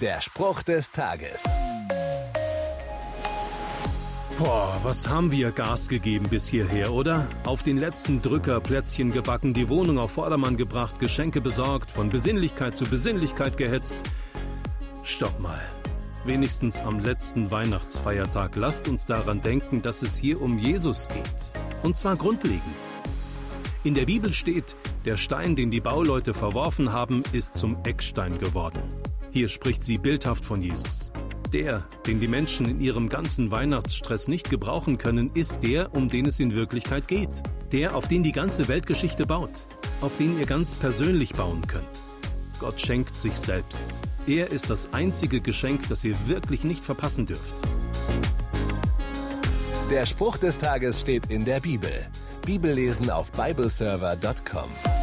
Der Spruch des Tages. Boah, was haben wir Gas gegeben bis hierher, oder? Auf den letzten Drücker Plätzchen gebacken, die Wohnung auf Vordermann gebracht, Geschenke besorgt, von Besinnlichkeit zu Besinnlichkeit gehetzt. Stopp mal. Wenigstens am letzten Weihnachtsfeiertag lasst uns daran denken, dass es hier um Jesus geht. Und zwar grundlegend. In der Bibel steht, der Stein, den die Bauleute verworfen haben, ist zum Eckstein geworden. Hier spricht sie bildhaft von Jesus. Der, den die Menschen in ihrem ganzen Weihnachtsstress nicht gebrauchen können, ist der, um den es in Wirklichkeit geht. Der, auf den die ganze Weltgeschichte baut. Auf den ihr ganz persönlich bauen könnt. Gott schenkt sich selbst. Er ist das einzige Geschenk, das ihr wirklich nicht verpassen dürft. Der Spruch des Tages steht in der Bibel. Bibellesen auf bibleserver.com.